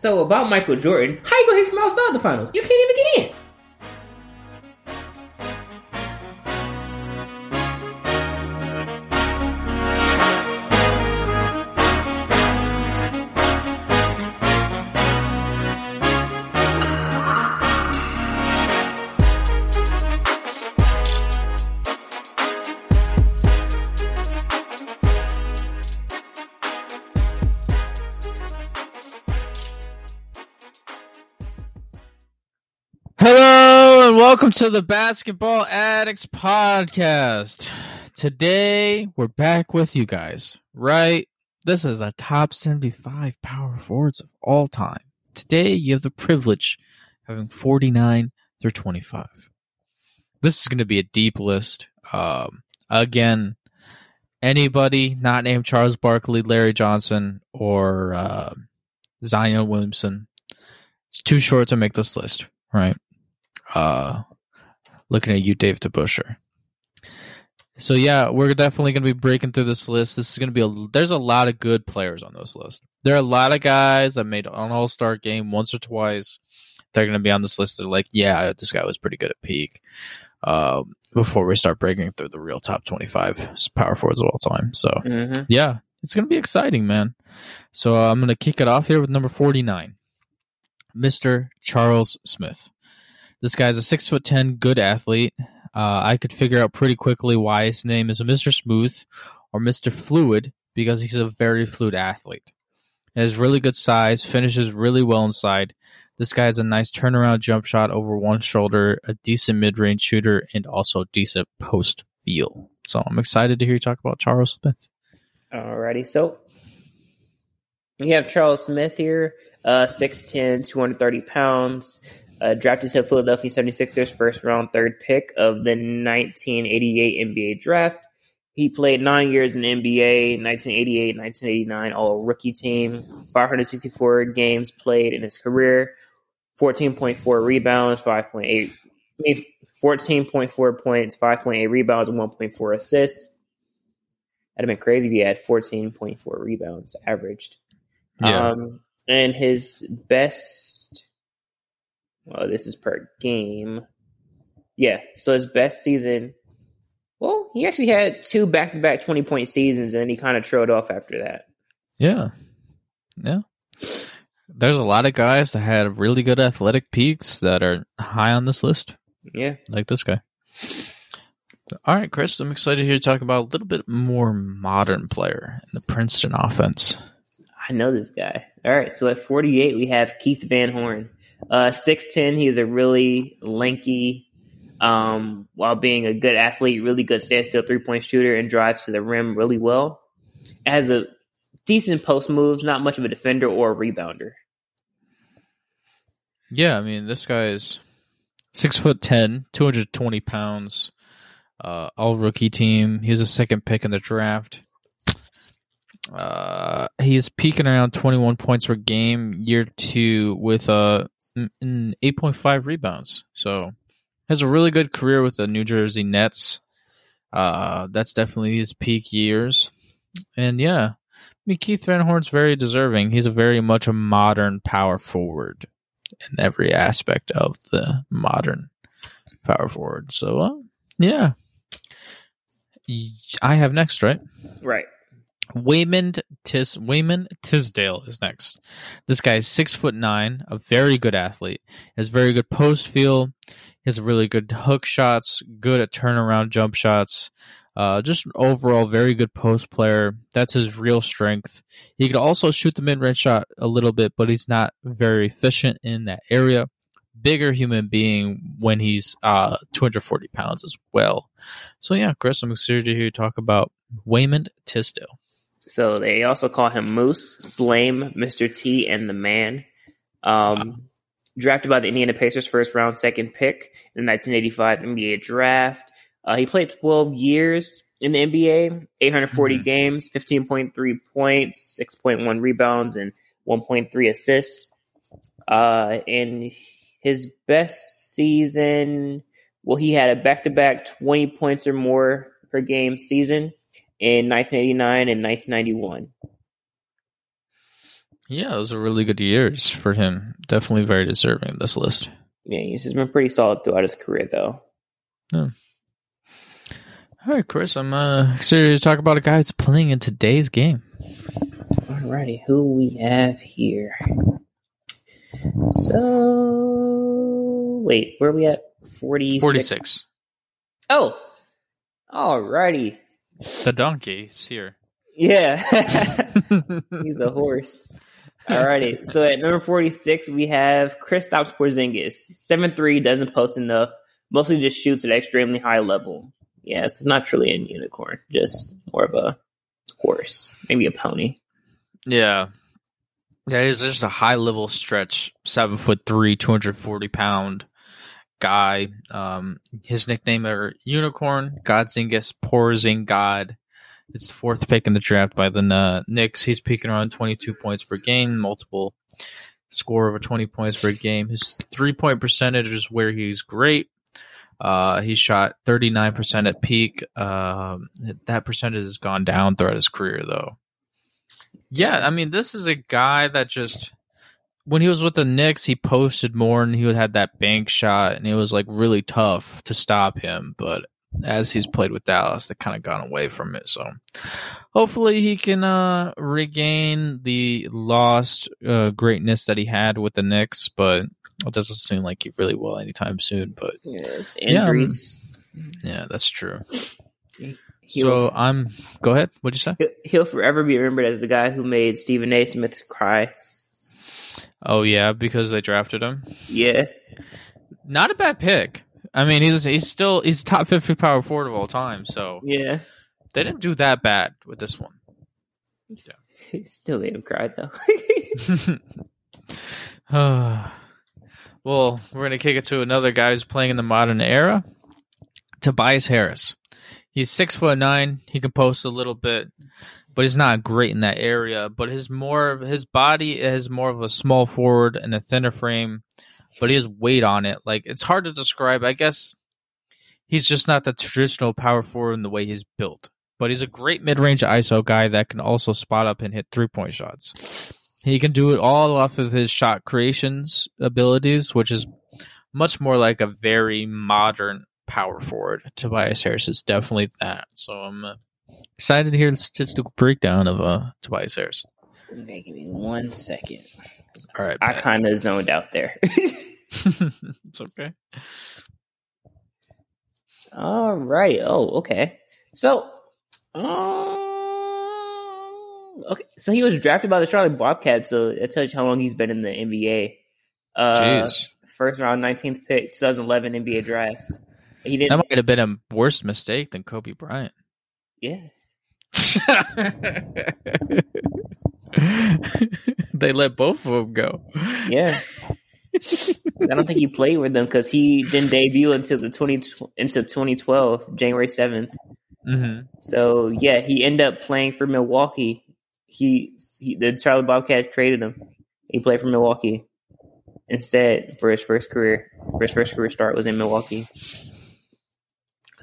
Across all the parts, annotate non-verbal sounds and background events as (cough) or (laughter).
So about Michael Jordan, how you gonna hit from outside the finals? You can't even get in. Welcome to the Basketball Addicts Podcast. Today we're back with you guys, right? This is the top 75 power forwards of all time. Today you have the privilege of having 49 through 25. This is going to be a deep list. Um, again, anybody not named Charles Barkley, Larry Johnson, or uh, Zion Williamson, it's too short to make this list, right? Uh looking at you Dave DeBusschere. So yeah we're definitely going to be breaking through this list. This is going to be a there's a lot of good players on this list. There are a lot of guys that made an all-star game once or twice. They're going to be on this list. They're like yeah this guy was pretty good at peak uh, before we start breaking through the real top 25 power forwards of all time. So Mm-hmm. yeah it's going to be exciting man. So uh, i'm going to kick it off here with number 49 mr charles smith this guy's a six foot ten good athlete. Uh, I could figure out pretty quickly why his name is Mr. Smooth or Mr. Fluid because he's a very fluid athlete. He has really good size, finishes really well inside. This guy has a nice turnaround jump shot over one shoulder, a decent mid range shooter, and also decent post feel. So I'm excited to hear you talk about Charles Smith. Alrighty, so we have Charles Smith here, uh, 6'10", 230 pounds, uh, drafted to Philadelphia 76ers first round third pick of the 1988 NBA draft. He played nine years in the NBA, 1988, 1989, all rookie team, 564 games played in his career, 14.4 rebounds, 5.8, I mean, 14.4 points, 5.8 rebounds, and 1.4 assists. That'd have been crazy if he had 14.4 rebounds averaged. Yeah. Um, and his best, well, this is per game. Yeah, so his best season, well, he actually had two back to back 20 point seasons, and then he kind of trailed off after that. Yeah. Yeah. There's a lot of guys that had really good athletic peaks that are high on this list. Yeah. like this guy. All right, Chris, I'm excited to hear you talk about a little bit more modern player in the Princeton offense. I know this guy. All right, so at 48, we have Keith Van Horn. Uh, 6'10, he is a really lanky, um, while being a good athlete, really good standstill three point shooter, and drives to the rim really well. Has a decent post moves, not much of a defender or a rebounder. Yeah, I mean, this guy is six foot ten, 220 pounds, uh, all rookie team. He was a second pick in the draft. Uh, he is peaking around 21 points per game year two with uh, n- 8.5 rebounds. So has a really good career with the New Jersey Nets. Uh, that's definitely his peak years. And yeah, I mean, Keith Van Horn's very deserving. He's a very much a modern power forward in every aspect of the modern power forward. So, uh, yeah. I have next, right? Right. Wayman Tis Wayman Tisdale is next. This guy is six foot nine, a very good athlete. Has very good post feel. Has really good hook shots, good at turnaround jump shots. Uh, just overall very good post player. That's his real strength. He could also shoot the mid range shot a little bit, but he's not very efficient in that area. Bigger human being when he's uh 240 pounds as well. So yeah, Chris, I'm excited to hear you talk about Wayman Tisdale. So they also call him Moose, Slame, Mr. T, and the Man. Um, Drafted by the Indiana Pacers, first round, second pick in the 1985 NBA draft. Uh, he played 12 years in the NBA, 840 Mhm. games, 15.3 points, 6.1 rebounds, and 1.3 assists. Uh, in his best season, well, he had a back to back 20 points or more per game season in 1989 and 1991. Yeah, those are really good years for him. Definitely very deserving of this list. Yeah, he's been pretty solid throughout his career, though. All right, Chris, I'm uh, excited to talk about a guy who's playing in today's game. Alrighty, who we have here? So wait, where are we at? Forty. 46. Oh, alrighty. The donkey is here. Yeah, (laughs) (laughs) he's a horse. Alrighty, so at number forty-six we have Kristaps Porzingis. Seven three doesn't post enough. Mostly just shoots at extremely high level. Yeah, so it's not truly a unicorn, just more of a horse, maybe a pony. Yeah. Yeah, he's just a high level stretch, seven foot three, two hundred forty pound guy. Um, his nickname are Unicorn, Godzingis, Porzing God. It's the fourth pick in the draft by the uh, Knicks. He's peaking around twenty two points per game, multiple score over twenty points per game. His three point percentage is where he's great. Uh, he shot 39% at peak. Um, that percentage has gone down throughout his career, though. Yeah, I mean, this is a guy that just when he was with the Knicks, he posted more and he had that bank shot, and it was like really tough to stop him. But as he's played with Dallas, they kind of gone away from it. So hopefully he can uh, regain the lost uh, greatness that he had with the Knicks, but it doesn't seem like he really will anytime soon. But Yeah, it's Yeah, injuries. yeah, that's true. He'll- So I'm. Go ahead. What'd you say? He'll forever be remembered as the guy who made Stephen A. Smith cry. Oh yeah, because they drafted him. Yeah, Not a bad pick. I mean, he's he's still he's top fifty power forward of all time. So yeah. they didn't do that bad with this one. Yeah. (laughs) Still made him cry though. (laughs) (sighs) well, we're gonna kick it to another guy who's playing in the modern era. Tobias Harris. He's six foot nine. He can post a little bit, but he's not great in that area. But his more his body is more of a small forward and a thinner frame, but he has weight on it. Like it's hard to describe. I guess he's just not the traditional power forward in the way he's built. But he's a great mid range ISO guy that can also spot up and hit three point shots. He can do it all off of his shot creations abilities, which is much more like a very modern power forward. Tobias Harris is definitely that. So I'm uh, excited to hear the statistical breakdown of uh, Tobias Harris. okay, give me one second. All right, I kind of zoned out there. (laughs) (laughs) it's okay. All right. Oh, okay. So, um, okay. So he was drafted by the Charlotte Bobcats. So that tells you how long he's been in the NBA. Uh, Jeez, first round, 19th pick, 2011 NBA draft. He didn't. that might have been a worse mistake than Kobe Bryant. Yeah. (laughs) they let both of them go. Yeah. (laughs) I don't think he played with them because he didn't debut until the 20 until 2012, January 7th. hmm So yeah, he ended up playing for Milwaukee. He, he the Charlotte Bobcats traded him. He played for Milwaukee instead for his first career. For his first career start was in Milwaukee.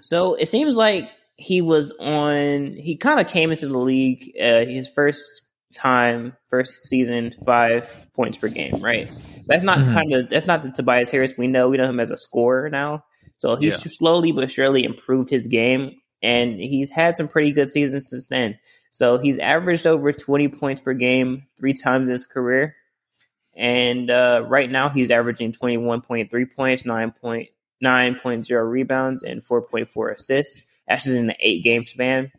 So it seems like he was on. He kind of came into the league uh, his first time, first season, five points per game. Right. That's not Mhm. kind of that's not the Tobias Harris we know. We know him as a scorer now. So he's Yeah. slowly but surely improved his game, and he's had some pretty good seasons since then. So he's averaged over 20 points per game three times in his career. And uh, right now he's averaging 21.3 points, 9.9.0 rebounds, and 4.4 assists. Just in the eight game span.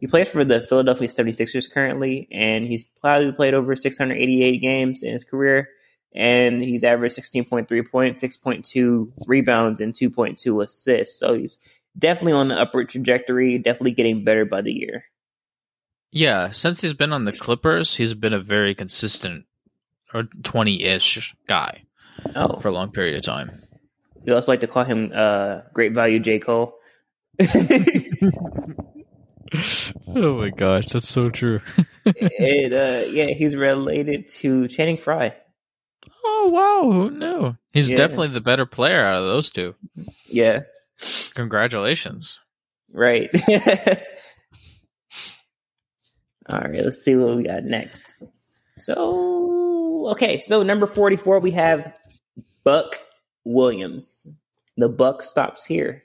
He plays for the Philadelphia 76ers currently, and he's probably played over 688 games in his career. And he's averaged 16.3 points, 6.2 rebounds, and 2.2 assists. So he's definitely on the upward trajectory, definitely getting better by the year. Yeah, since he's been on the Clippers, he's been a very consistent or 20-ish guy Oh, for a long period of time. we also like to call him uh, great value J Cole. (laughs) Oh my gosh, that's so true. (laughs) and uh, yeah, he's related to Channing Frye. oh wow, who knew? He's Yeah. definitely the better player out of those two. Yeah, Congratulations. right. (laughs) All right, let's see what we got next. So, okay, so number 44, we have Buck Williams. The Buck stops here.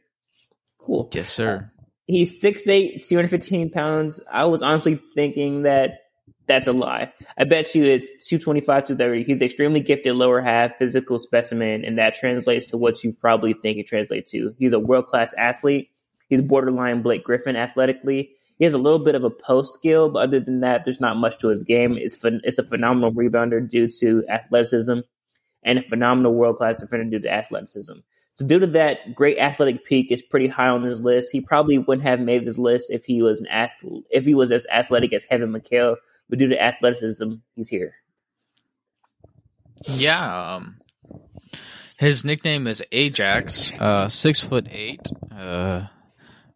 Cool. Yes, uh, sir. He's 6'8, 215 pounds. I was honestly thinking that that's a lie. I bet you it's 225 to 30. He's extremely gifted lower half physical specimen, and that translates to what you probably think it translates to. He's a world class athlete. He's borderline Blake Griffin athletically. He has a little bit of a post skill, but other than that, there's not much to his game. It's phen- it's a phenomenal rebounder due to athleticism, and a phenomenal world class defender due to athleticism. So due to that, great athletic peak is pretty high on this list. He probably wouldn't have made this list if he was an athlete, if he was as athletic as Kevin McHale. But due to athleticism, he's here. Yeah. Um, his nickname is Ajax. Uh, six foot eight. Uh,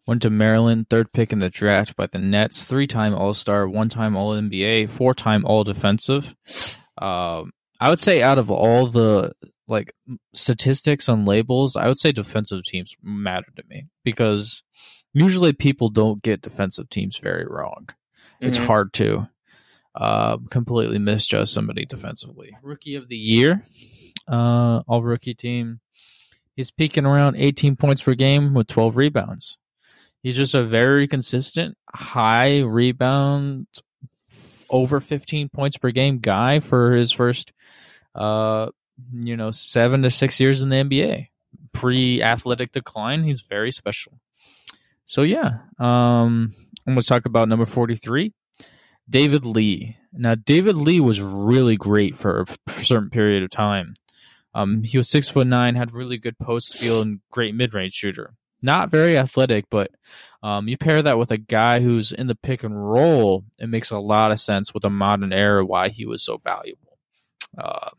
went to Maryland, third pick in the draft by the Nets. Three time All Star, one time All NBA, four time All Defensive. Um, I would say out of all the like statistics on labels, I would say defensive teams matter to me because usually people don't get defensive teams very wrong. It's Mhm. hard to uh, completely misjudge somebody defensively. Rookie of the year, uh, all rookie team. He's peaking around 18 points per game with 12 rebounds. He's just a very consistent, high rebound, f- over 15 points per game guy for his first, uh, you know, seven to six years in the NBA. Pre athletic decline, he's very special. So yeah, um, I'm going to talk about number 43. David Lee. Now, David Lee was really great for a certain period of time. Um, he was six foot nine, had really good post feel, and great mid range shooter. Not very athletic, but um, you pair that with a guy who's in the pick and roll, it makes a lot of sense with the modern era why he was so valuable. Uh,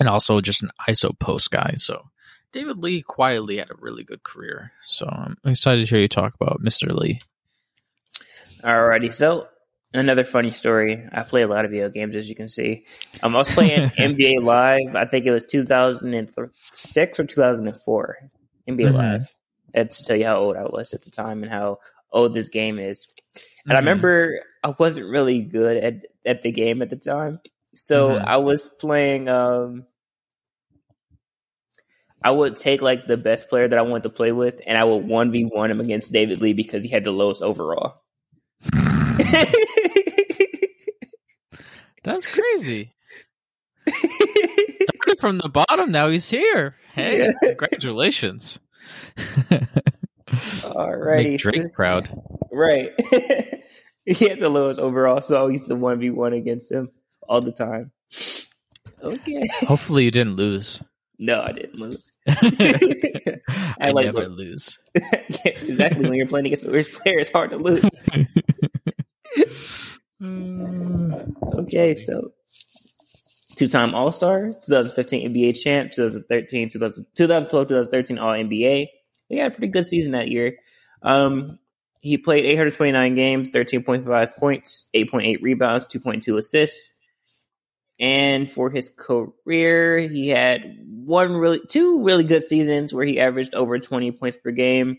and also just an ISO post guy. So David Lee quietly had a really good career. So I'm excited to hear you talk about Mr. Lee. Alrighty, so another funny story. I play a lot of video games, as you can see. Um, I was playing (laughs) NBA Live. I think it was 2006 or 2004. NBA Mhm. Live. That's to tell you how old I was at the time and how old this game is. And I Mhm. remember I wasn't really good at at the game at the time, so Mhm. I was playing. Um, I would take like the best player that I wanted to play with, and I would one v one him against David Lee because he had the lowest overall. (laughs) That's crazy. Started from the bottom, now he's here. Hey, (laughs) Yeah. congratulations. Alrighty, Make so- Drake proud. right? (laughs) he had the lowest overall, so I the one v one against him all the time. Okay, (laughs) Hopefully, you didn't lose. no, I didn't lose. (laughs) I, like never what- lose. Yeah, exactly. When you're playing against the worst player, it's hard to lose. Okay, so two time All Star, 2015 NBA champ, 2013, 2012, 2013 All NBA. He had a pretty good season that year. Um, he played 829 games, 13.5 points, 8.8 rebounds, 2.2 assists. And for his career, he had one really, two really good seasons where he averaged over 20 points per game.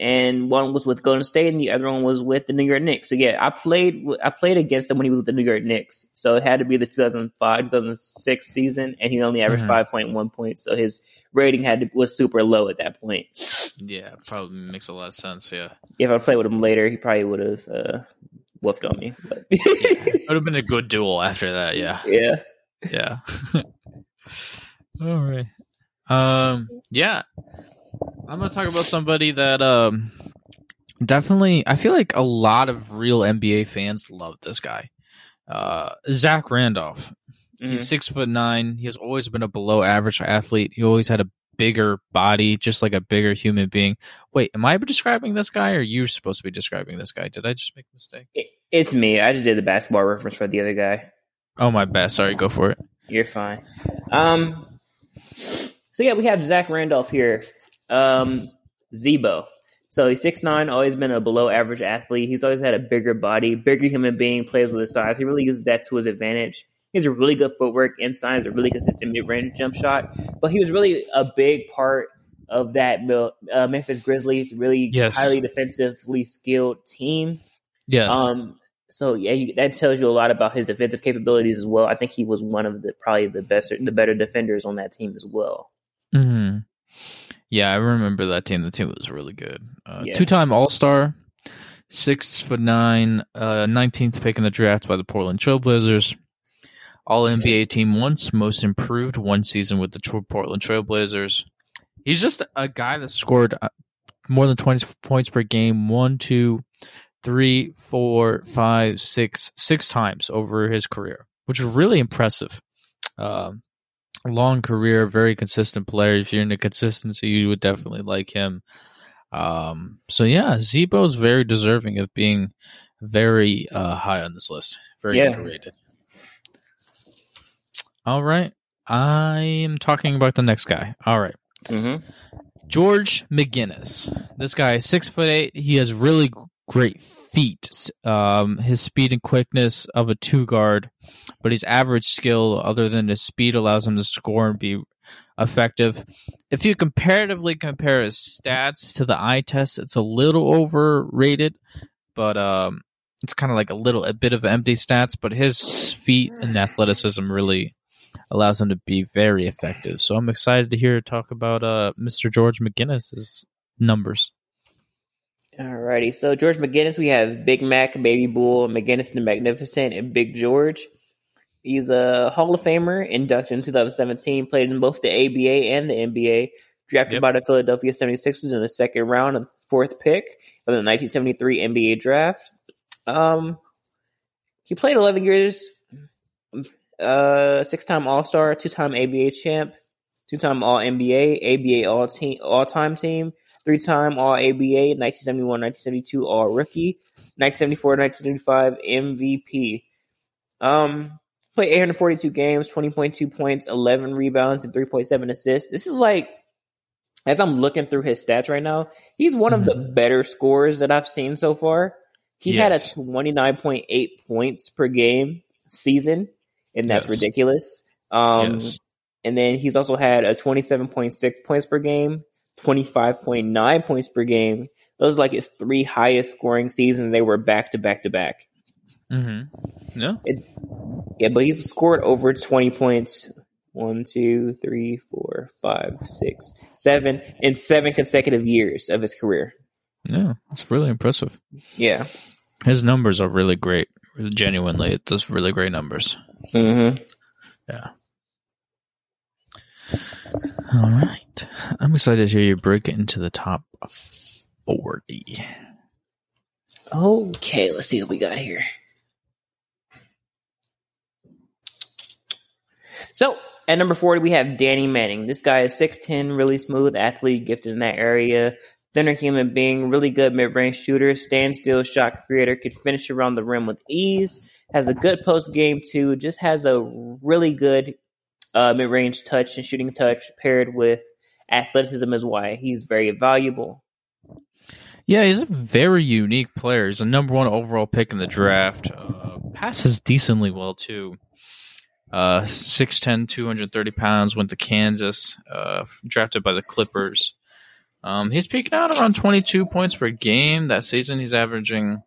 And one was with Golden State, and the other one was with the New York Knicks. So yeah, I played, I played against him when he was with the New York Knicks. So it had to be the 2005, 2006 season, and he only averaged Mhm. 5.1 points. So his rating had to, was super low at that point. Yeah, probably makes a lot of sense. Yeah, If I played with him later, he probably would have uh, woofed on me. But yeah. (laughs) it would have been a good duel after that. Yeah, yeah. yeah. (laughs) All right. Um. Yeah. I'm gonna talk about somebody that um definitely. I feel like a lot of real NBA fans love this guy. Uh, Zach Randolph. Mhm. He's six foot nine. He has always been a below average athlete. He always had a bigger body, just like a bigger human being. Wait, am I describing this guy, or are you supposed to be describing this guy? Did I just make a mistake? It's me. I just did the basketball reference for the other guy. Oh my bad. Sorry, go for it. You're fine. Um. So yeah, we have Zach Randolph here. Um, Z-Bo. So he's six nine, always been a below average athlete. He's always had a bigger body, bigger human being, plays with his size. He really uses that to his advantage. He has a really good footwork inside, has a really consistent mid range jump shot. But he was really a big part of that uh, Memphis Grizzlies really Yes. highly defensively skilled team. Yes. Um, so yeah, that tells you a lot about his defensive capabilities as well. I think he was one of the probably the best, the better defenders on that team as well. hmm Yeah, I remember that team. The team was really good. Uh, Yeah. Two-time All-Star, six foot nine, uh, 19th pick in the draft by the Portland Trailblazers. All NBA team once, most improved one season with the Portland Trailblazers. He's just a guy that scored uh, more than 20 points per game one, two, three, four, five, six, six times over his career, which is really impressive. Um, long career, very consistent player. If you're into consistency, you would definitely like him. Um, so yeah, Z-Bo's very deserving of being very uh, high on this list. Very Yeah. underrated. All right, I am talking about the next guy. All right. Mm-hmm. George McGinnis. This guy six foot eight. He has really great feet. Um, his speed and quickness of a two guard, but his average skill, other than his speed, allows him to score and be effective. If you comparatively compare his stats to the eye test, it's a little overrated, but um, it's kind of like a little a bit of empty stats. But his feet and athleticism really allows him to be very effective. So I'm excited to hear talk about uh, Mr. George McGinnis's numbers. Alrighty, so George McGinnis, we have Big Mac, Baby Bull, McGinnis the Magnificent, and Big George. He's a Hall of Famer, inducted in 2017, played in both the ABA and the NBA, drafted Yep. by the Philadelphia 76ers in the second round and fourth pick of the 1973 NBA draft. Um, he played 11 years, uh, six-time All-Star, two-time ABA champ, two-time All-NBA, ABA All-Team, All-Time Team, three-time All ABA, 1971, 1972 All Rookie, 1974, 1975 MVP. Um, played 842 games, 20.2 points, 11 rebounds, and 3.7 assists. This is like, as I'm looking through his stats right now, he's one of the better scorers that I've seen so far. He had a 29.8 points per game season, and that's Yes. ridiculous. Um, Yes. and then he's also had a 27.6 points per game, 25.9 points per game. Those are like his three highest scoring seasons. They were back to back to back. Mm-hmm. Yeah. Yeah, but he's scored over 20 points one, two, three, four, five, six, seven in seven consecutive years of his career. Yeah. It's really impressive. Yeah. His numbers are really great. Genuinely, it's just really great numbers. Mm-hmm. Yeah. All right. I'm excited to hear you break it into the top 40. Okay, let's see what we got here. So at number 40, we have Danny Manning. This guy is 6'10, really smooth athlete, gifted in that area. Thinner human being, really good mid range shooter, standstill shot creator, can finish around the rim with ease, has a good post game too, just has a really good uh, mid range touch and shooting touch paired with athleticism is why he's very valuable. Yeah, he's a very unique player. He's a number one overall pick in the draft. Uh, passes decently well, too. Uh, 6'10, 230 pounds, went to Kansas, uh, drafted by the Clippers. Um, he's peaking out around 22 points per game. That season, he's averaging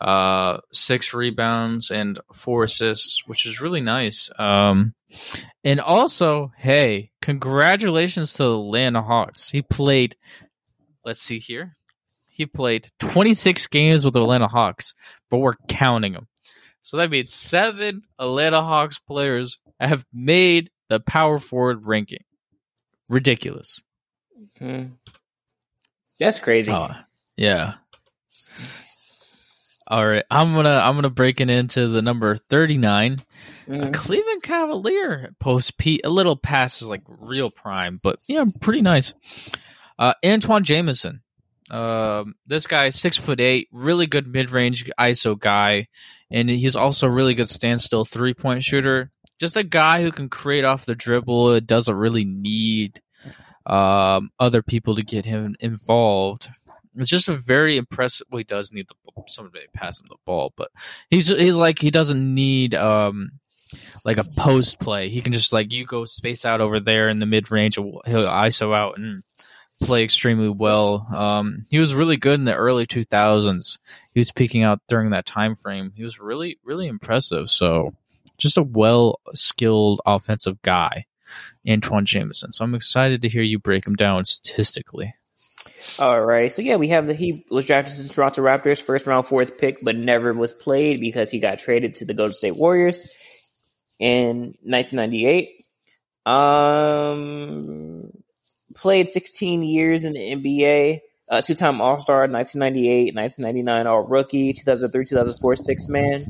uh, six rebounds and four assists, which is really nice. Um, and also, hey, congratulations to the Atlanta Hawks. He played, let's see here, he played 26 games with the Atlanta Hawks, but we're counting them. So that means seven Atlanta Hawks players have made the power forward ranking. Ridiculous. Hmm. That's crazy. Oh, yeah. All right, I'm gonna I'm gonna break it into the number 39. A Mhm. Cleveland Cavalier post Pete a little past is like real prime, but yeah, pretty nice. Uh, Antoine Jamison, Um, this guy, six foot eight, really good mid range ISO guy, and he's also a really good standstill three point shooter. Just a guy who can create off the dribble. It doesn't really need um, other people to get him involved. It's just a very impressive. Well, he does need the somebody pass him the ball, but he's he's like he doesn't need um like a post play. He can just like you go space out over there in the mid range. He'll ISO out and play extremely well. Um, he was really good in the early 2000s. He was peaking out during that time frame. He was really really impressive. So just a well skilled offensive guy, Antoine Jamison. So I'm excited to hear you break him down statistically. All right. So yeah, we have the he was drafted to the Toronto Raptors, first round, fourth pick, but never was played because he got traded to the Golden State Warriors in 1998. Um, played 16 years in the NBA. Uh, two-time All-Star, 1998, 1999 All-Rookie, 2003, 2004 Six Man.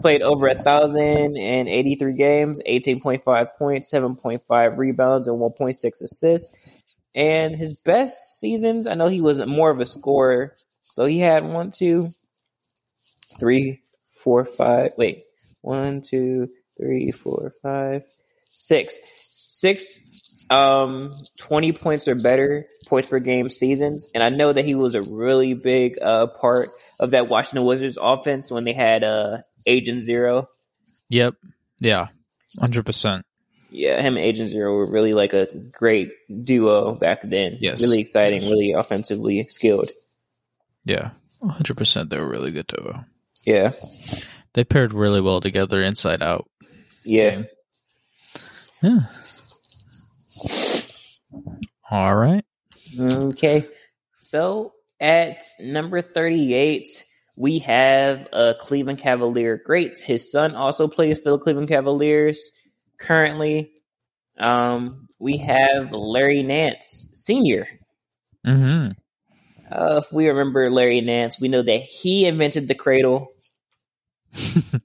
Played over a thousand and eighty-three games, 18.5 points, 7.5 rebounds, and 1.6 assists. And his best seasons, I know he was more of a scorer. So he had one, two, three, four, five. Wait, one, two, three, four, five, six. Six um 20 points or better points per game seasons. And I know that he was a really big uh part of that Washington Wizards offense when they had uh Agent Zero. Yep. Yeah. Hundred percent. Yeah, him and Agent Zero were really like a great duo back then. Yes. Really exciting, really offensively skilled. Yeah. hundred percent they were really good duo. Yeah. They paired really well together inside out. Yeah. Yeah. All right. Okay. So at number 38, we have a Cleveland Cavalier great. His son also plays for the Cleveland Cavaliers currently. Um, we have Larry Nance Sr. Mm-hmm. Uh, if we remember Larry Nance, we know that he invented the cradle. (laughs) he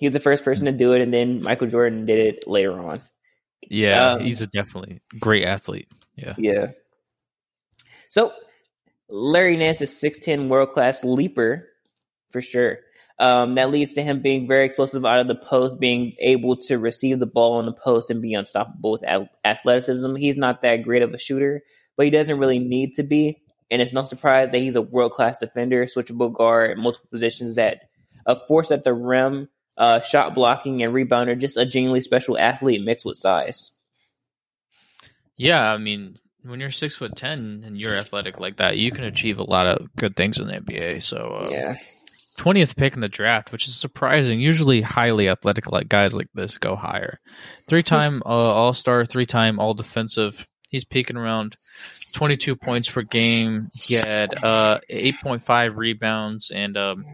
was the first person to do it, and then Michael Jordan did it later on. Yeah, Um, he's a definitely great athlete. Yeah. Yeah. So Larry Nance is 6'10 world class leaper for sure. Um, that leads to him being very explosive out of the post, being able to receive the ball on the post and be unstoppable with athleticism. He's not that great of a shooter, but he doesn't really need to be. And it's no surprise that he's a world class defender, switchable guard, multiple positions that a force at the rim, uh, shot blocking and rebounder, just a genuinely special athlete mixed with size. Yeah, I mean, when you're six foot ten and you're athletic like that, you can achieve a lot of good things in the NBA. So, uh, Yeah. Twentieth pick in the draft, which is surprising. Usually, highly athletic like guys like this go higher. Three time uh, All Star, three time All Defensive. He's peaking around twenty two points per game. He had uh, eight point five rebounds and um,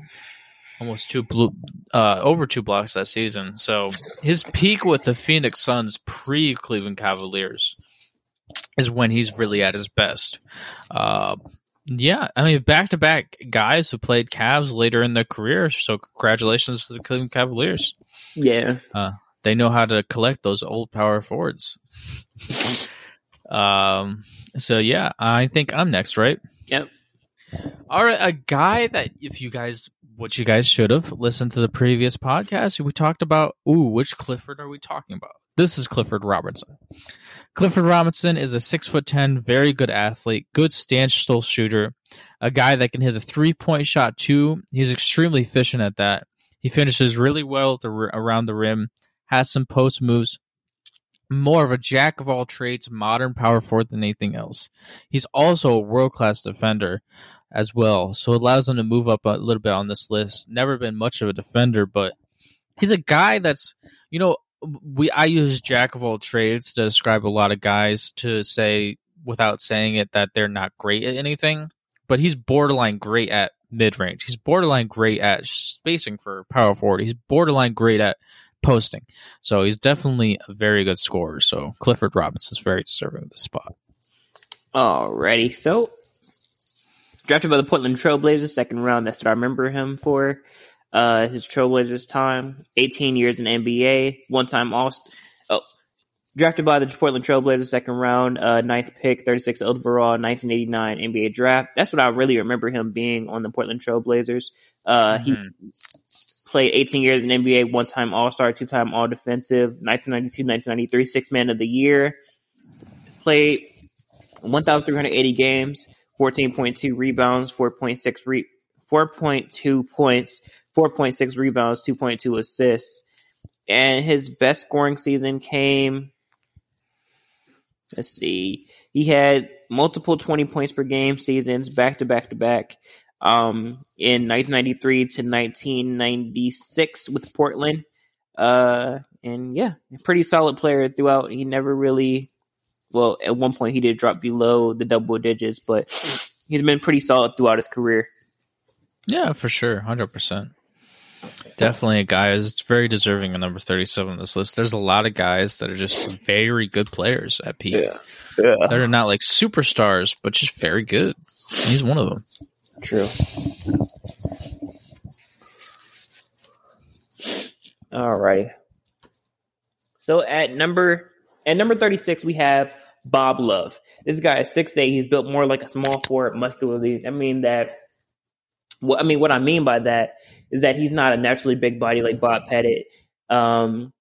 almost two blue, uh, over two blocks that season. So his peak with the Phoenix Suns pre Cleveland Cavaliers is when he's really at his best. Uh, yeah, I mean, back to back guys who played Cavs later in their careers. So congratulations to the Cleveland Cavaliers. Yeah. They know how to collect those old power forwards. um. So yeah, I think I'm next, right? Yep. All right, a guy that if you guys, what you guys should have listened to the previous podcast, we talked about. Ooh, which Clifford are we talking about? This is Clifford Robertson. Clifford Robinson is a six foot ten, very good athlete, good standstill shooter, a guy that can hit a three point shot too. He's extremely efficient at that. He finishes really well the, r- around the rim, has some post moves. More of a jack of all trades, modern power forward than anything else. He's also a world class defender as well, so it allows him to move up a little bit on this list. Never been much of a defender, but he's a guy that's you know we I use jack of all trades to describe a lot of guys to say without saying it that they're not great at anything, but he's borderline great at mid range. He's borderline great at spacing for power forward. He's borderline great at posting. So he's definitely a very good scorer. So Clifford Robinson's very deserving of the spot. Alrighty, so drafted by the Portland Trailblazers, second round. That's what I remember him for. Uh, his Trailblazers time, 18 years in NBA, one time All. Oh, Drafted by the Portland Trailblazers, second round, uh, ninth pick, 36 overall, 1989 NBA draft. That's what I really remember him being on the Portland Trailblazers. Uh, He played 18 years in NBA, one time All Star, two time All Defensive, 1992, 1993, six man of the year. Played 1,380 games, 14.2 rebounds, 4.6 re- 4.2 points, 4.6 rebounds, 2.2 assists. And his best scoring season came, let's see, he had multiple 20 points per game seasons back to back to back um, in 1993 to 1996 with Portland. Uh, and yeah, pretty solid player throughout. He never really, well, at one point he did drop below the double digits, but he's been pretty solid throughout his career. Yeah, for sure, hundred percent. Definitely a guy is very deserving of number thirty-seven on this list. There's a lot of guys that are just very good players at peak. Yeah. Yeah. They're not like superstars, but just very good. He's one of them. True. Alrighty. So at number at number thirty six we have Bob Love. This guy is six eight. He's built more like a small forward muscularly. I mean that. Well, I mean what I mean by that is that he's not a naturally big body like Bob Pettit. Um,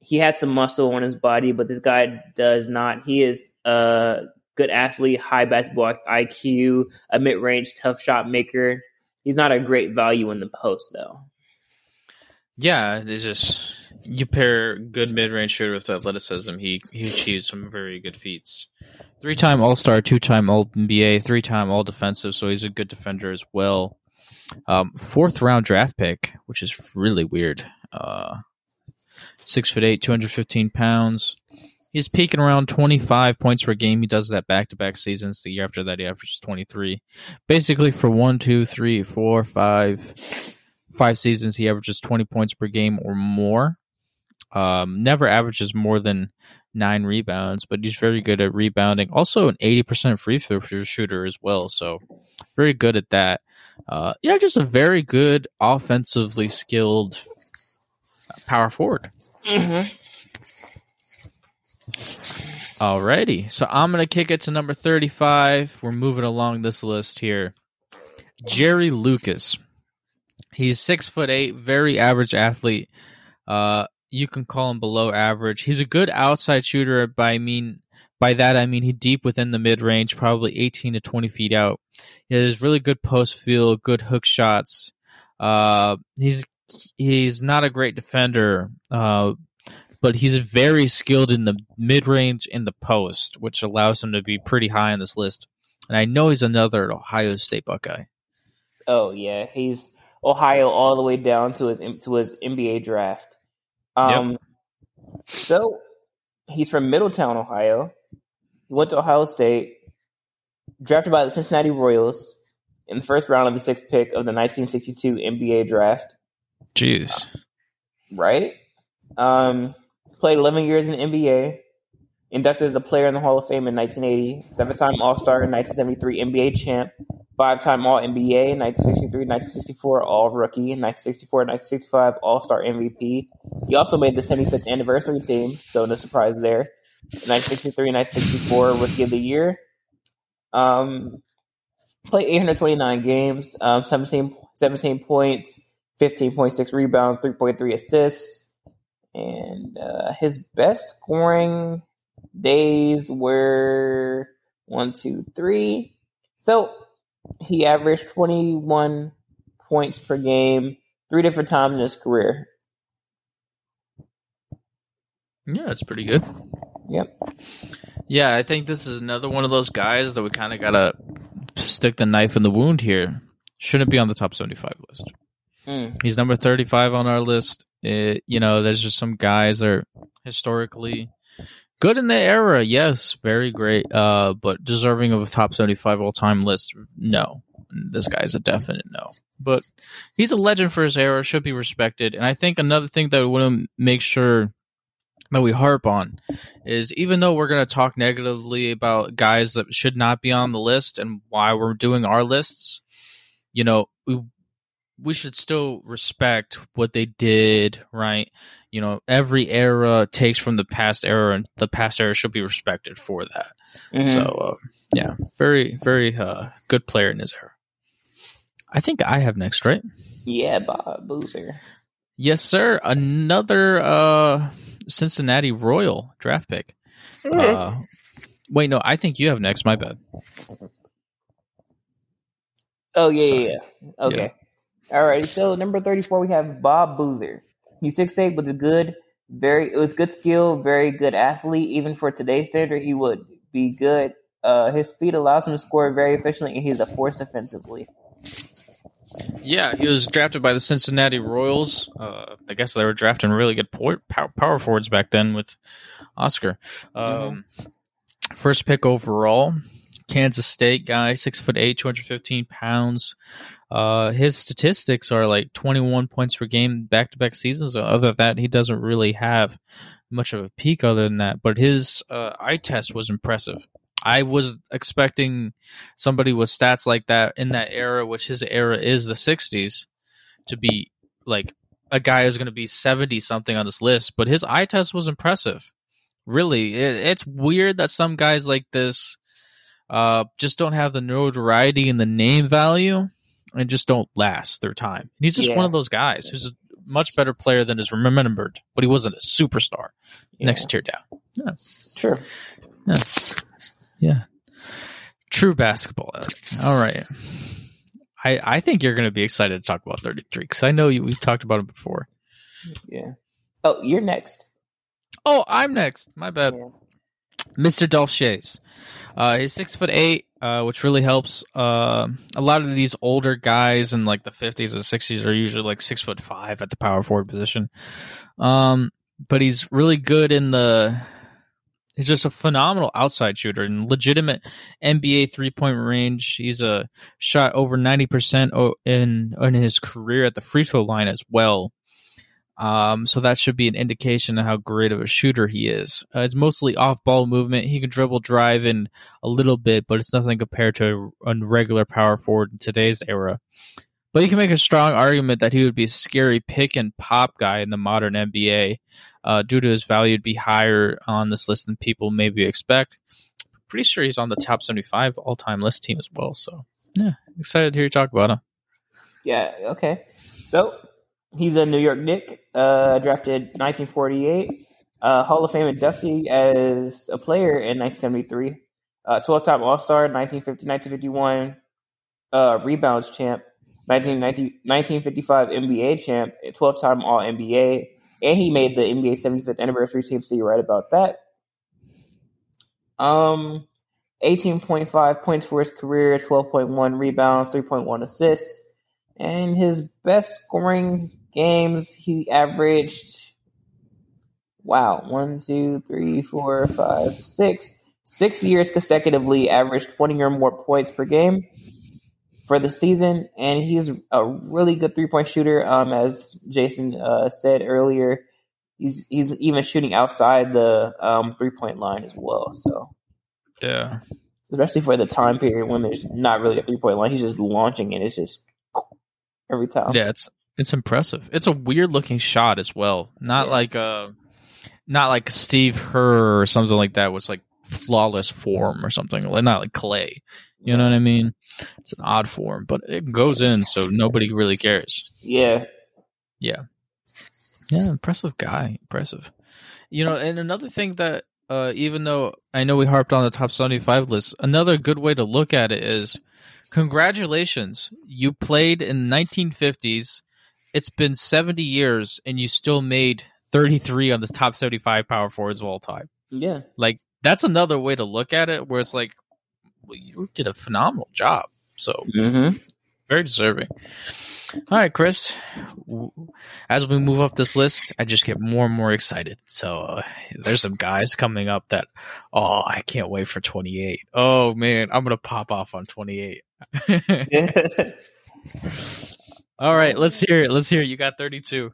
he had some muscle on his body, but this guy does not. He is a good athlete, high basketball IQ, a mid range tough shot maker. He's not a great value in the post though. Yeah, it's just you pair good mid-range shooter with athleticism, he he achieves some very good feats. Three-time All-Star, two-time All NBA, three-time All Defensive, so he's a good defender as well. Um, fourth round draft pick, which is really weird. Uh, six foot eight, two hundred fifteen pounds. He's peaking around twenty five points per game. He does that back to back seasons. The year after that, he averages twenty three. Basically, for one, two, three, four, five, five seasons, he averages twenty points per game or more. Um, never averages more than nine rebounds, but he's very good at rebounding. Also, an eighty percent free throw shooter as well. So, very good at that. Uh, yeah, just a very good offensively skilled power forward. Mm-hmm. Alrighty, so I'm gonna kick it to number 35. We're moving along this list here. Jerry Lucas. He's six foot eight, very average athlete. Uh, you can call him below average. He's a good outside shooter. By I mean by that I mean he deep within the mid range, probably 18 to 20 feet out. He has really good post feel, good hook shots. Uh, he's he's not a great defender, uh, but he's very skilled in the mid range and the post, which allows him to be pretty high on this list. And I know he's another Ohio State Buckeye. Oh yeah, he's Ohio all the way down to his to his NBA draft. Um, yep. so he's from Middletown, Ohio. He went to Ohio State, drafted by the Cincinnati Royals in the first round of the sixth pick of the 1962 NBA draft. Jeez. Uh, right? Um, played 11 years in the NBA. Inducted as a player in the Hall of Fame in 1980. Seven time All Star in 1973, NBA champ. Five time All NBA 1963, 1964, All Rookie. 1964, 1965, All Star MVP. He also made the 75th anniversary team, so no surprise there. 1963, 1964, Rookie of the Year. Um, played 829 games, um, 17, 17 points, 15.6 rebounds, 3.3 assists. And uh, his best scoring days were one, two, three. So he averaged 21 points per game three different times in his career. Yeah, that's pretty good. Yep. Yeah, I think this is another one of those guys that we kind of got to stick the knife in the wound here. Shouldn't be on the top 75 list. Mm. He's number 35 on our list. It, you know, there's just some guys that are historically good in the era. Yes, very great. Uh, but deserving of a top 75 all time list, no. This guy's a definite no. But he's a legend for his era, should be respected. And I think another thing that we want to make sure that we harp on is even though we're going to talk negatively about guys that should not be on the list and why we're doing our lists, you know, we we should still respect what they did, right? You know, every era takes from the past era, and the past era should be respected for that. Mhm. So, uh, yeah, very, very uh, good player in his era. I think I have next, right? yeah, Bob Boozer. Yes, sir. Another uh, Cincinnati Royal draft pick. Uh, wait, no, I think you have next. My bad. Oh yeah, Sorry. yeah, yeah. Okay. Alrighty. So number thirty-four, we have Bob Boozer. He's six eight with a good, very it was good skill, very good athlete. Even for today's standard, he would be good. Uh, his speed allows him to score very efficiently, and he's a force defensively. Yeah, he was drafted by the Cincinnati Royals. Uh, I guess they were drafting really good power, power forwards back then with Oscar. Um, First pick overall, Kansas State guy, six foot eight, two hundred fifteen pounds. Uh, his statistics are like twenty one points per game, back to back seasons. Other than that, he doesn't really have much of a peak other than that. But his uh, eye test was impressive. I was expecting somebody with stats like that in that era, which his era is the 60s, to be like a guy who's going to be 70 something on this list. But his eye test was impressive. Really, it, it's weird that some guys like this uh, just don't have the notoriety and the name value and just don't last their time. He's just Yeah. one of those guys who's a much better player than is remembered, but he wasn't a superstar. Yeah. Next tier down. Yeah. Sure. Yeah. Yeah. True basketball. All right. I I think you're going to be excited to talk about 33 because I know you, we've talked about it before. Yeah. Oh, you're next. Oh, I'm next. My bad. Yeah. Mr. Dolph Schayes. Uh, he's six foot eight, uh, which really helps. Uh, a lot of these older guys in like the 50s and 60s are usually like six foot five at the power forward position. Um, but he's really good in the. He's just a phenomenal outside shooter and legitimate NBA three point range. He's a shot over ninety percent in in his career at the free throw line as well. Um, so that should be an indication of how great of a shooter he is. Uh, it's mostly off ball movement. He can dribble, drive in a little bit, but it's nothing compared to a, a regular power forward in today's era. But you can make a strong argument that he would be a scary pick and pop guy in the modern NBA. Uh, due to his value to be higher on this list than people maybe expect. Pretty sure he's on the top 75 all time list team as well. So, yeah, excited to hear you talk about him. Yeah. Okay. So he's a New York Knick, uh, drafted 1948, uh, Hall of Fame inductee as a player in 1973, uh, 12-time All-Star 1950, 1951, uh, rebounds champ, 1990, 1955 NBA champ, 12-time All NBA, and he made the NBA 75th anniversary team. So you're right about that. Um, 18.5 points for his career, 12.1 rebounds, 3.1 assists. And his best scoring games, he averaged, wow, one, two, three, four, five, six, six years consecutively, averaged 20 or more points per game for the season. And he's a really good three point shooter. Um, as Jason uh, said earlier, he's he's even shooting outside the um, three point line as well. So Yeah. especially for the time period when there's not really a three point line, he's just launching and it's just every time. Yeah, it's it's impressive. It's a weird looking shot as well. Not Yeah. like uh not like Steve Kerr or something like that, was like flawless form or something. Like not like Klay. You know what I mean? It's an odd form, but it goes in, so nobody really cares. Yeah. Yeah. Yeah, impressive guy. Impressive. You know, and another thing that uh even though I know we harped on the top 75 list, another good way to look at it is congratulations. You played in the 1950s. It's been 70 years and you still made 33 on the top 75 power forwards of all time. Yeah. Like that's another way to look at it where it's like well, you did a phenomenal job. So, Mm-hmm. very deserving. All right, Chris. As we move up this list, I just get more and more excited. So uh, there's some guys coming up that, oh, I can't wait for 28. Oh man, I'm gonna pop off on 28. (laughs) (laughs) (laughs) All right, let's hear it. Let's hear it. You got 32.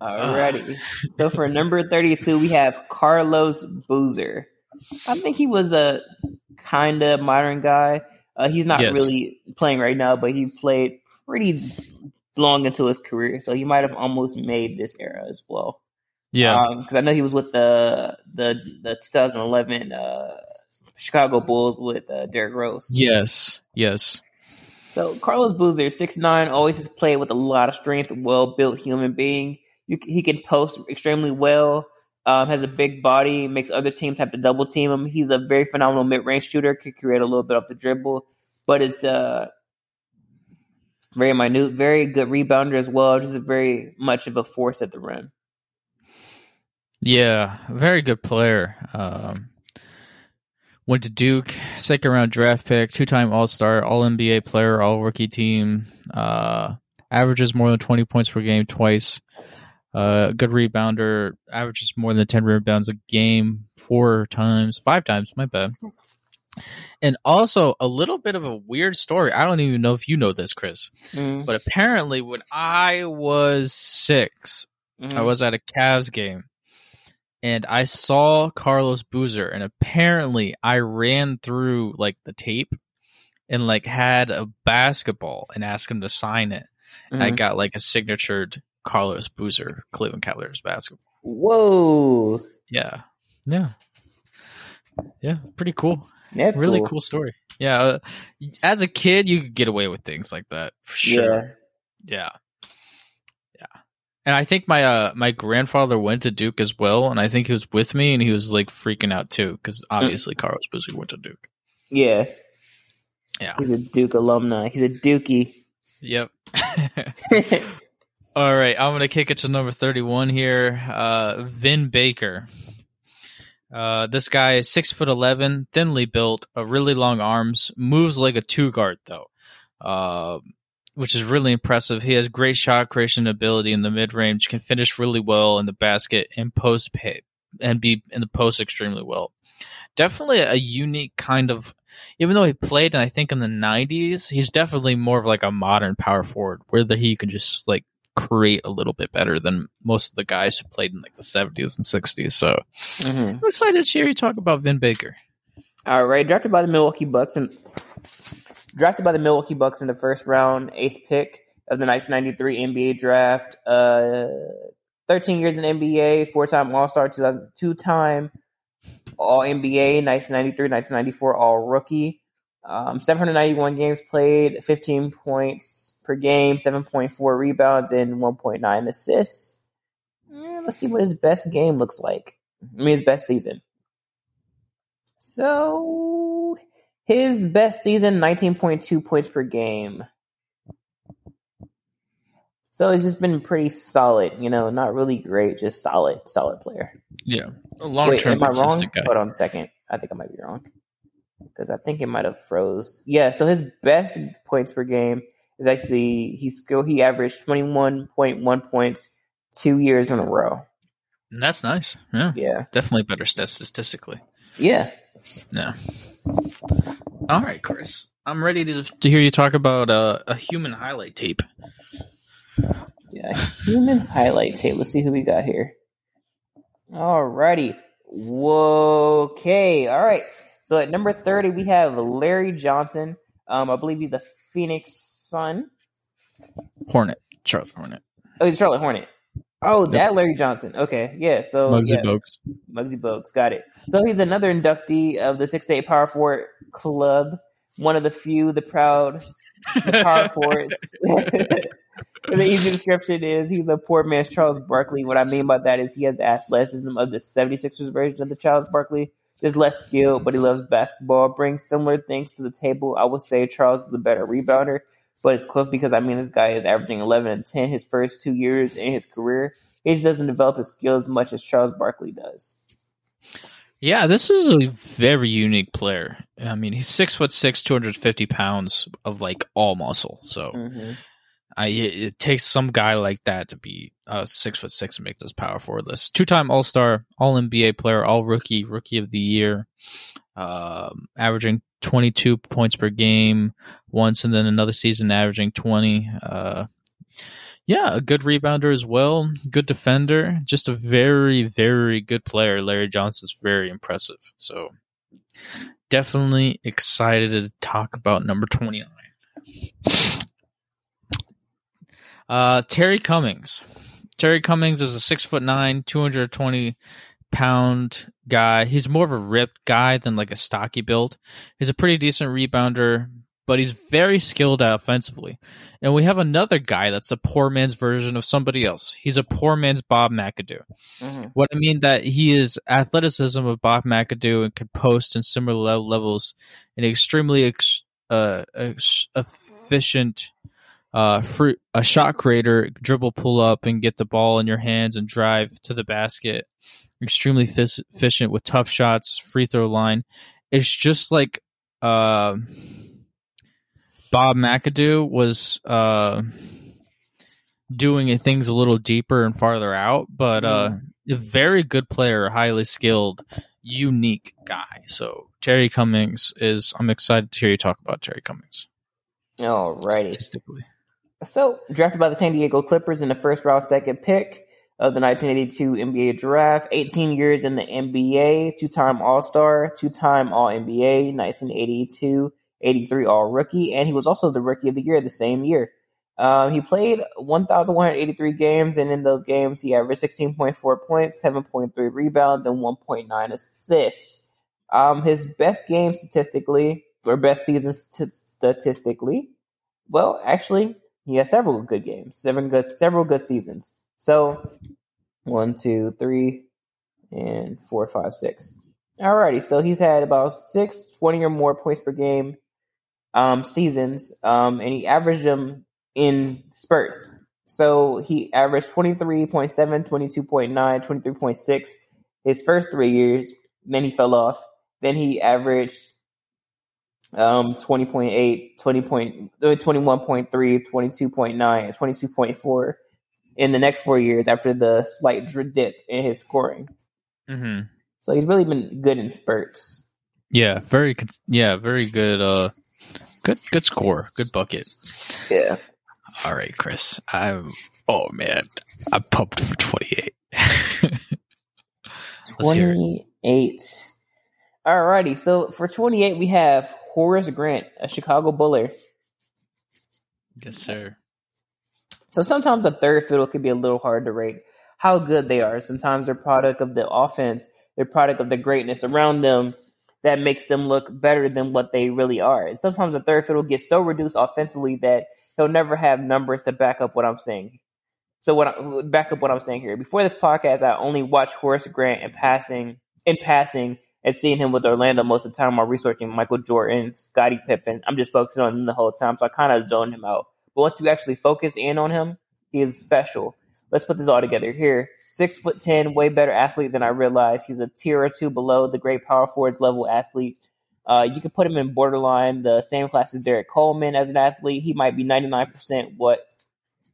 Alrighty. so for number 32, we have Carlos Boozer. I think he was a kind of modern guy. Uh, he's not Yes. really playing right now, but he played pretty long into his career, so he might have almost made this era as well. Yeah. because I know he was with the the the 2011 uh, Chicago Bulls with uh, Derrick Rose. yes. Yes. So Carlos Boozer, six nine, always has played with a lot of strength, well built human being. You, he can post extremely well. Um, has a big body, makes other teams have to double team him. He's a very phenomenal mid range shooter. can create a little bit off the dribble, but it's uh very minute, very good rebounder as well. Just very much of a force at the rim. Yeah, very good player. Um, went to Duke, second round draft pick, two time All Star, All NBA player, All Rookie team. Uh, averages more than twenty points per game twice. Uh, good rebounder, averages more than ten rebounds a game four times, five times. My bad. And also a little bit of a weird story. I don't even know if you know this, Chris, Mm, but apparently when I was 6 I mhm. was at a Cavs game and I saw Carlos Boozer and apparently I ran through like the tape and like had a basketball and asked him to sign it. And I Mhm. got like a signatured Carlos Boozer Cleveland Cavaliers basketball. Whoa, Yeah. Yeah. Yeah, pretty cool. that's really cool. cool. story. Yeah, uh, as a kid you could get away with things like that for sure. Yeah. Yeah. And I think my uh my grandfather went to Duke as well, and I think he was with me and he was like freaking out too, because obviously Carlos Boozer went to Duke. Yeah, Yeah. he's a Duke alumni. He's a Dookie. Yep. (laughs) (laughs) All right, I'm gonna kick it to number 31 here. Uh Vin Baker. Uh, this guy is six foot eleven, thinly built, uh, really long arms, moves like a two guard though, uh, which is really impressive. He has great shot creation ability in the mid range, can finish really well in the basket and post pay and be in the post extremely well. Definitely a unique kind of, even though he played, and I think in the '90s, he's definitely more of like a modern power forward, where the, he can just like create a little bit better than most of the guys who played in like the '70s and '60s. So. Mhm. I'm excited to hear you talk about Vin Baker. All right, drafted by the Milwaukee Bucks and drafted by the Milwaukee Bucks in the first round, eighth pick of the 1993 NBA draft. Uh, 13 years in NBA, four-time All-Star, 2002 time All NBA, 1993, 1994 All Rookie. Um, 791 games played, 15 points per game, 7.4 rebounds, and 1.9 assists. Eh, let's see what his best game looks like. I mean, his best season. So his best season, nineteen point two points per game. So he's just been pretty solid, you know, not really great, just solid, solid player. Yeah, long term am I wrong? consistent guy. Hold on a second. I think I might be wrong because I think it might have froze. Yeah, so his best points per game is actually he still he averaged twenty one point one points two years in a row. And that's nice. Yeah, Yeah, definitely better stat statistically. yeah. Yeah. All right, Chris. I'm ready to, to hear you talk about uh, a human highlight tape. Yeah, human highlight tape. Let's see who we got here. Alrighty. Whoa. Okay. All right. So at number 30, we have Larry Johnson. Um, I believe he's a Phoenix Sun. Hornet, Charlotte Hornet, Oh, he's Charlotte Hornet. Oh, that Larry Johnson. Okay. Yeah. So Muggsy yeah, Bogues. Muggsy Bogues. Got it. So he's another inductee of the 6 8 Power Forward Club. One of the few, the proud, the power forwards. (laughs) the easy description is he's a poor man's Charles Barkley. What I mean by that is he has athleticism of the 76ers version of the Charles Barkley. Is less skill, but he loves basketball. Brings similar things to the table. I would say Charles is a better rebounder, but it's close because I mean this guy is averaging 11 and 10 his first two years in his career. He just doesn't develop his skill as much as Charles Barkley does. Yeah, this is a very unique player. I mean, he's six foot six, two hundred fifty pounds of like all muscle. So Mm-hmm. I, it, it takes some guy like that to be uh, six foot six and make this power forward list. Two time All Star, All NBA player, All Rookie, Rookie of the Year, um, averaging twenty two points per game once, and then another season averaging twenty. Uh, yeah, a good rebounder as well, good defender, just a very very good player. Larry Johnson's very impressive. So definitely excited to talk about number twenty nine. Uh, Terry Cummings. Terry Cummings is a six foot nine, two hundred twenty pound guy. He's more of a ripped guy than like a stocky build. He's a pretty decent rebounder, but he's very skilled offensively. And we have another guy that's a poor man's version of somebody else. He's a poor man's Bob McAdoo. Mhm. What I mean that he is athleticism of Bob McAdoo and could post in similar levels, an extremely ex- uh, ex- efficient uh, fruit, a shot creator, dribble pull up and get the ball in your hands and drive to the basket. Extremely fis- efficient with tough shots, free throw line. It's just like uh, Bob McAdoo was uh, doing things a little deeper and farther out, but uh, a very good player, highly skilled, unique guy. So Terry Cummings is. I'm excited to hear you talk about Terry Cummings. Alrighty. Statistically, So, drafted by the San Diego Clippers in the first round, second pick of the 1982 NBA draft. 18 years in the NBA, two time All Star, two time All NBA, 1982, 83 All Rookie, and he was also the Rookie of the Year the same year. Um, he played 1,183 games, and in those games, he averaged 16.4 points, 7.3 rebounds, and 1.9 assists. Um, his best game statistically, or best season st- statistically, well, actually, he has several good games, seven good, several good seasons. So, one, two, three, and four, five, six. Alrighty, so he's had about six, 20 or more points per game um, seasons, um, and he averaged them in spurts. So he averaged 23.7, 22.9, 23.6 his first three years. Then he fell off. Then he averaged um 20.8 20 uh, 21.3 22.9 and 22.4 in the next four years after the slight dip in his scoring mm-hmm. so he's really been good in spurts yeah, very, yeah, very good. Uh, good, good score, good bucket. yeah All right, Chris. I'm. Oh man, I'm pumped for 28. (laughs) Let's hear it. 28 alrighty so for 28 we have horace grant a chicago buller yes, sir. So sometimes a third fiddle can be a little hard to rate how good they are. Sometimes they're product of the offense, they're product of the greatness around them that makes them look better than what they really are. And sometimes a third fiddle gets so reduced offensively that he'll never have numbers to back up what I'm saying. So what I, back up what I'm saying here. Before this podcast, I only watched Horace Grant in passing, in passing, and seeing him with Orlando most of the time while researching Michael Jordan, Scottie Pippen. I'm just focusing on him the whole time, so I kind of zoned him out. But once you actually focus in on him, he is special. Let's put this all together here. Six foot ten, way better athlete than I realized. He's a tier or two below the great power forwards level athlete. Uh, you could put him in borderline the same class as Derrick Coleman as an athlete. He might be 99% what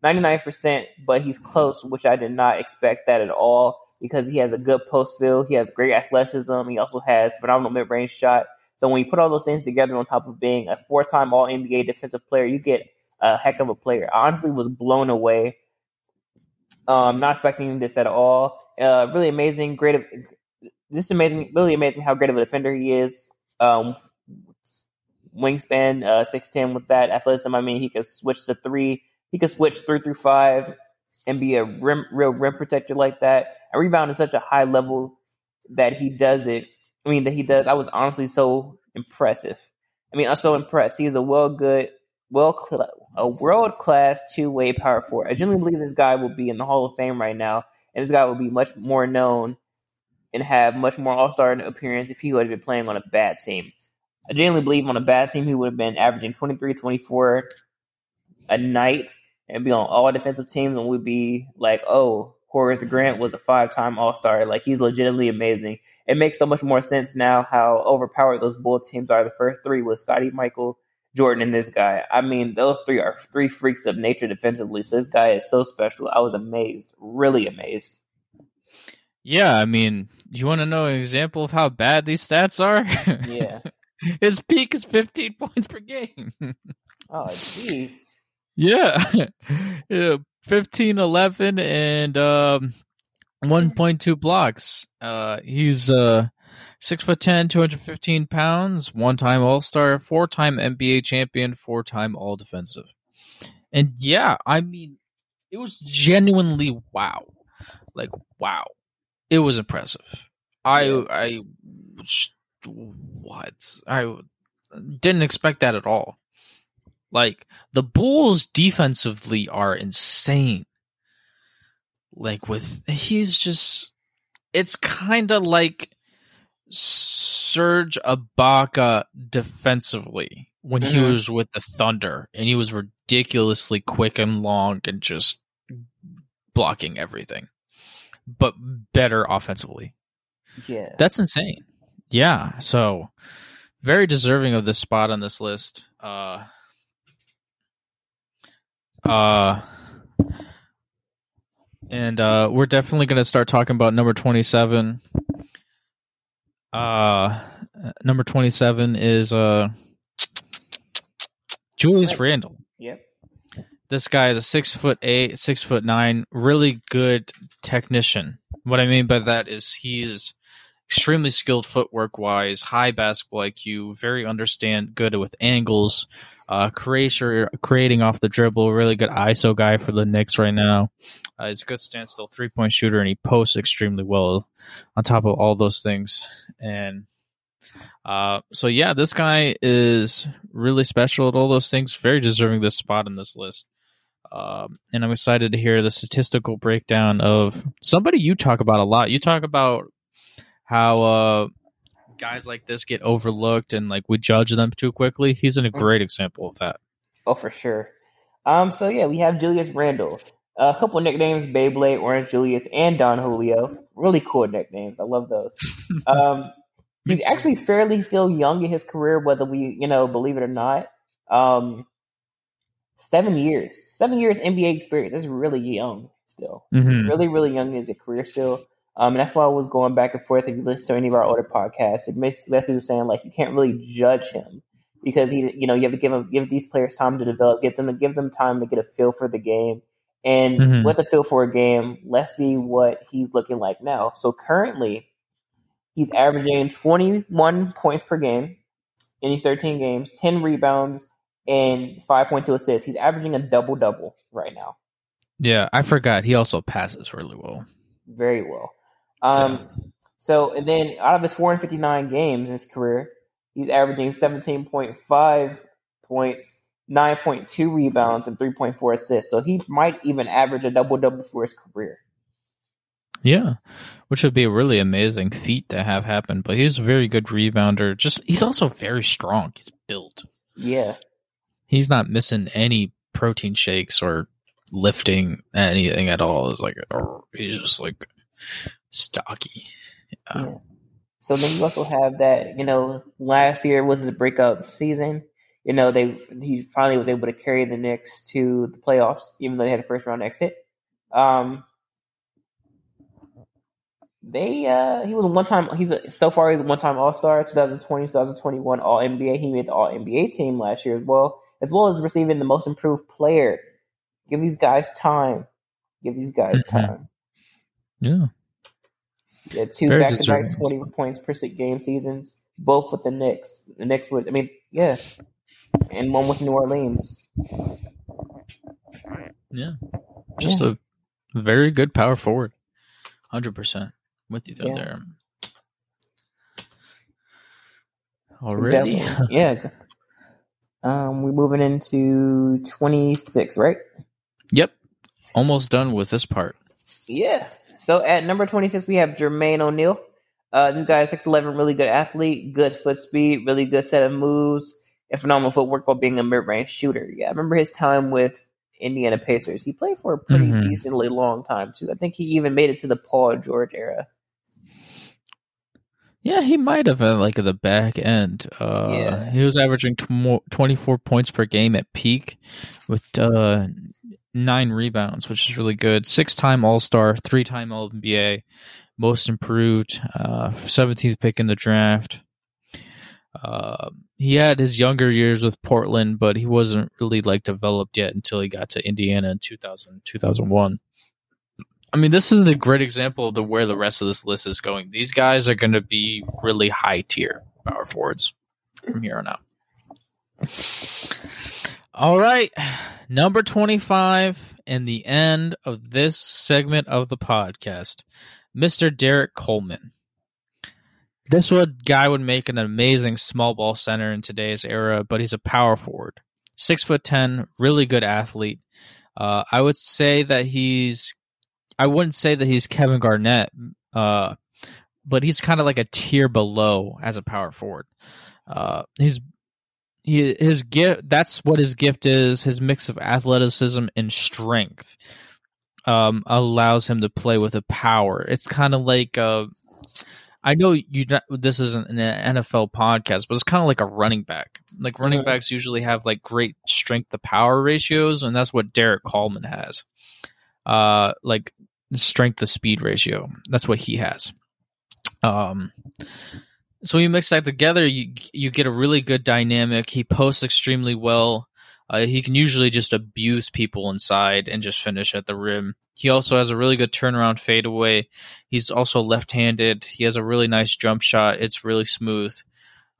99%, but he's close, which I did not expect that at all because he has a good post feel. He has great athleticism. He also has phenomenal mid range shot. So when you put all those things together on top of being a four time All NBA defensive player, you get a heck of a player. I honestly was blown away. Um, not expecting this at all. Uh, really amazing, great. of- This is amazing, really amazing how great of a defender he is. Um, wingspan, uh, six ten with that athleticism. I mean, he could switch to three. He could switch three through five and be a rim, real rim protector like that. And rebound is such a high level that he does it. I mean, that he does. I was honestly so impressive. I mean, I'm so impressed. He is a well good, well, a world class two way power forward. I genuinely believe this guy will be in the Hall of Fame right now, and this guy will be much more known and have much more All Star appearance if he would have been playing on a bad team. I genuinely believe on a bad team he would have been averaging 23, 24 a night and be on all defensive teams and would be like, oh, Horace Grant was a five time All Star. Like he's legitimately amazing. It makes so much more sense now how overpowered those Bull teams are. The first three with Scottie, Michael, Jordan, and this guy. I mean, those three are three freaks of nature defensively. So this guy is so special. I was amazed, really amazed. Yeah, I mean, you want to know an example of how bad these stats are? Yeah. (laughs) His peak is 15 points per game. (laughs) Oh, jeez. yeah. (laughs) yeah. 15, 11, and um, 1.2 blocks. Uh, he's uh, 6 foot 10, 215 pounds, one time All Star, four time NBA champion, four time All Defensive. And yeah, I mean, it was genuinely wow. Like wow. It was impressive. I. I what? I didn't expect that at all. Like the Bulls defensively are insane. Like with he's just it's kind of like Serge Ibaka defensively when he Mhm. was with the Thunder and he was ridiculously quick and long and just blocking everything. But better offensively. Yeah. That's insane. Yeah, so very deserving of this spot on this list. Uh uh and uh we're definitely going to start talking about number 27. Uh number 27 is uh Julius Right. Randle. Yep. This guy is a six foot eight, six foot nine, really good technician. What I mean by that is he is extremely skilled footwork wise, high basketball IQ, very understand good with angles, uh, creator creating off the dribble, really good ISO guy for the Knicks right now. Uh, he's a good standstill three point shooter, and he posts extremely well. On top of all those things, and uh, so yeah, this guy is really special at all those things. Very deserving this spot in this list. Um, and I'm excited to hear the statistical breakdown of somebody you talk about a lot. You talk about how uh, guys like this get overlooked and like we judge them too quickly. He's in a great example of that. Oh, for sure. Um. So yeah, we have Julius Randle. A couple nicknames: Beyblade, Orange Julius, and Don Julio. Really cool nicknames. I love those. (laughs) Um. He's actually fairly still young in his career, whether we, you know, believe it or not. Um, seven years, seven years NBA experience. That's really young still. Mhm. Really, really young in his career still. Um, and that's why I was going back and forth. If you listen to any of our older podcasts, it basically, was saying like you can't really judge him because he, you know, you have to give him give these players time to develop, get them to give them time to get a feel for the game. And Mhm. with a feel for a game, let's see what he's looking like now. So currently, He's averaging 21 points per game in these 13 games, 10 rebounds, and 5.2 assists. He's averaging a double double right now. Yeah, I forgot. He also passes really well. Very well. Um, So, and then out of his 459 games in his career, he's averaging 17.5 points, 9.2 rebounds, and 3.4 assists. So he might even average a double double for his career. Yeah, which would be a really amazing feat to have happen. But he's a very good rebounder. Just he's also very strong. He's built. Yeah. He's not missing any protein shakes or lifting anything at all. It's like or he's just like stocky. Yeah. Yeah. So then you also have that, you know, last year was his breakup season. You know, they he finally was able to carry the Knicks to the playoffs, even though they had a first round exit. Um, they uh he was one time he's a, so far he's a one time All Star, 2020, 2021 All NBA. He made the All NBA team last year as well, as well as receiving the Most Improved Player. Give these guys time. Give these guys Mhm. time. Yeah. Yeah, two Very back to back twenty points per se- game seasons, both with the Knicks. The Knicks would, I mean, yeah, and one with New Orleans. Yeah. Just a very good power forward. 100% with you Yeah. there. Already? Yeah. (laughs) Um, we're moving into twenty six, right? yep. Almost done with this part. Yeah. So at number twenty six, we have Jermaine O'Neal. Uh, this guy is six eleven, really good athlete, good foot speed, really good set of moves, and phenomenal footwork while being a mid range shooter. Yeah, I remember his time with Indiana Pacers. He played for a pretty Mhm. decently long time too. I think he even made it to the Paul George era. Yeah, he might have at like at the back end. Uh, Yeah. He was averaging tw- 24 points per game at peak with uh, nine rebounds, which is really good. Six time All Star, three time All NBA, most improved, uh, 17th pick in the draft. Uh, he had his younger years with Portland, but he wasn't really like developed yet until he got to Indiana in 2000, 2001. I mean, this is a great example of the where the rest of this list is going. These guys are going to be really high tier power forwards from here on out. All right. Number 25 and the end of this segment of the podcast. Mr. Derrick Coleman. This would guy would make an amazing small ball center in today's era, but he's a power forward. Six foot ten, really good athlete. Uh, I would say that he's I wouldn't say that he's Kevin Garnett, uh, but he's kind of like a tier below as a power forward. Uh, he's he, his gift that's what his gift is his mix of athleticism and strength um, allows him to play with a power it's kind of like uh, i know you this isn't an nfl podcast but it's kind of like a running back. Like running backs usually have like great strength to power ratios and that's what derrick coleman has. Uh like strength to speed ratio. That's what he has. Um so when you mix that together, you you get a really good dynamic. He posts extremely well. Uh, he can usually just abuse people inside and just finish at the rim. He also has a really good turnaround fadeaway. He's also left-handed. He has a really nice jump shot. It's really smooth.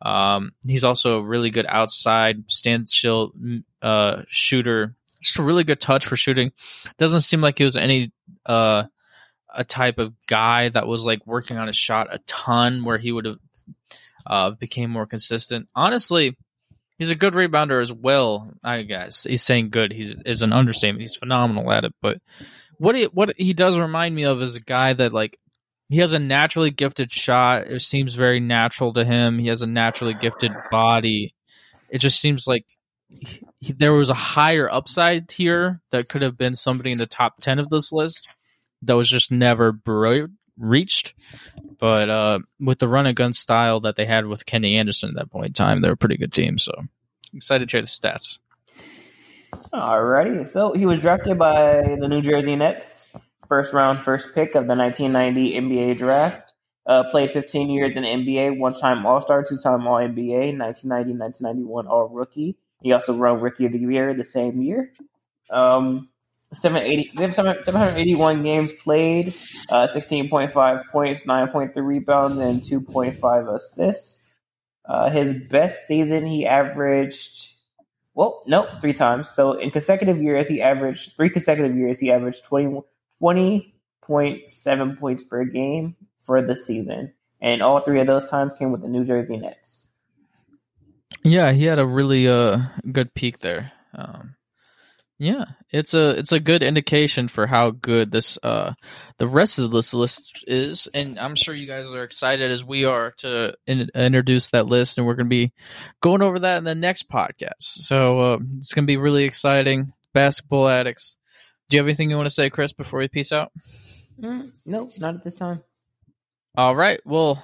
Um, he's also a really good outside standstill uh, shooter. Just a really good touch for shooting. Doesn't seem like he was any uh, a type of guy that was like working on his shot a ton, where he would have uh, became more consistent. Honestly, he's a good rebounder as well. I guess he's saying good. He's is an understatement. He's phenomenal at it. But what he what he does remind me of is a guy that like he has a naturally gifted shot. It seems very natural to him. He has a naturally gifted body. It just seems like he, he, there was a higher upside here that could have been somebody in the top 10 of this list that was just never brilliant reached. But uh, with the run and gun style that they had with Kenny Anderson at that point in time, they're a pretty good team. So excited to share the stats. Alrighty, so he was drafted by the New Jersey Nets, first round, first pick of the 1990 NBA draft. Uh, played 15 years in NBA, one time All Star, two time All NBA, 1990, 1991 All Rookie. He also won Rookie of the Year the same year. Um, 780, 781 games played, uh, 16.5 points, 9.3 rebounds, and 2.5 assists. Uh, his best season, he averaged, well, nope, three times. So in consecutive years, he averaged, three consecutive years, he averaged 20, 20.7 points per game for the season. And all three of those times came with the New Jersey Nets. Yeah, he had a really uh, good peak there. Um, yeah, it's a it's a good indication for how good this uh the rest of this list is, and I'm sure you guys are excited as we are to in, introduce that list, and we're going to be going over that in the next podcast. So uh, it's going to be really exciting. Basketball addicts. Do you have anything you want to say, Chris, before we peace out? Mm, no, not at this time. All right. Well,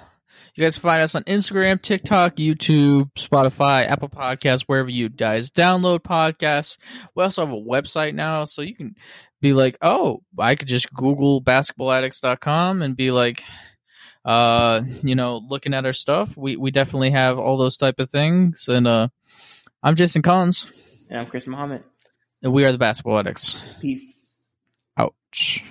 you guys find us on Instagram, TikTok, YouTube, Spotify, Apple Podcasts, wherever you guys download podcasts. We also have a website now, so you can be like, oh, I could just Google basketballaddicts.com and be like, uh, you know, looking at our stuff. We we definitely have all those type of things. And uh, I'm Jason Collins. And I'm Chris Muhammad. And we are the Basketball Addicts. Peace. Ouch.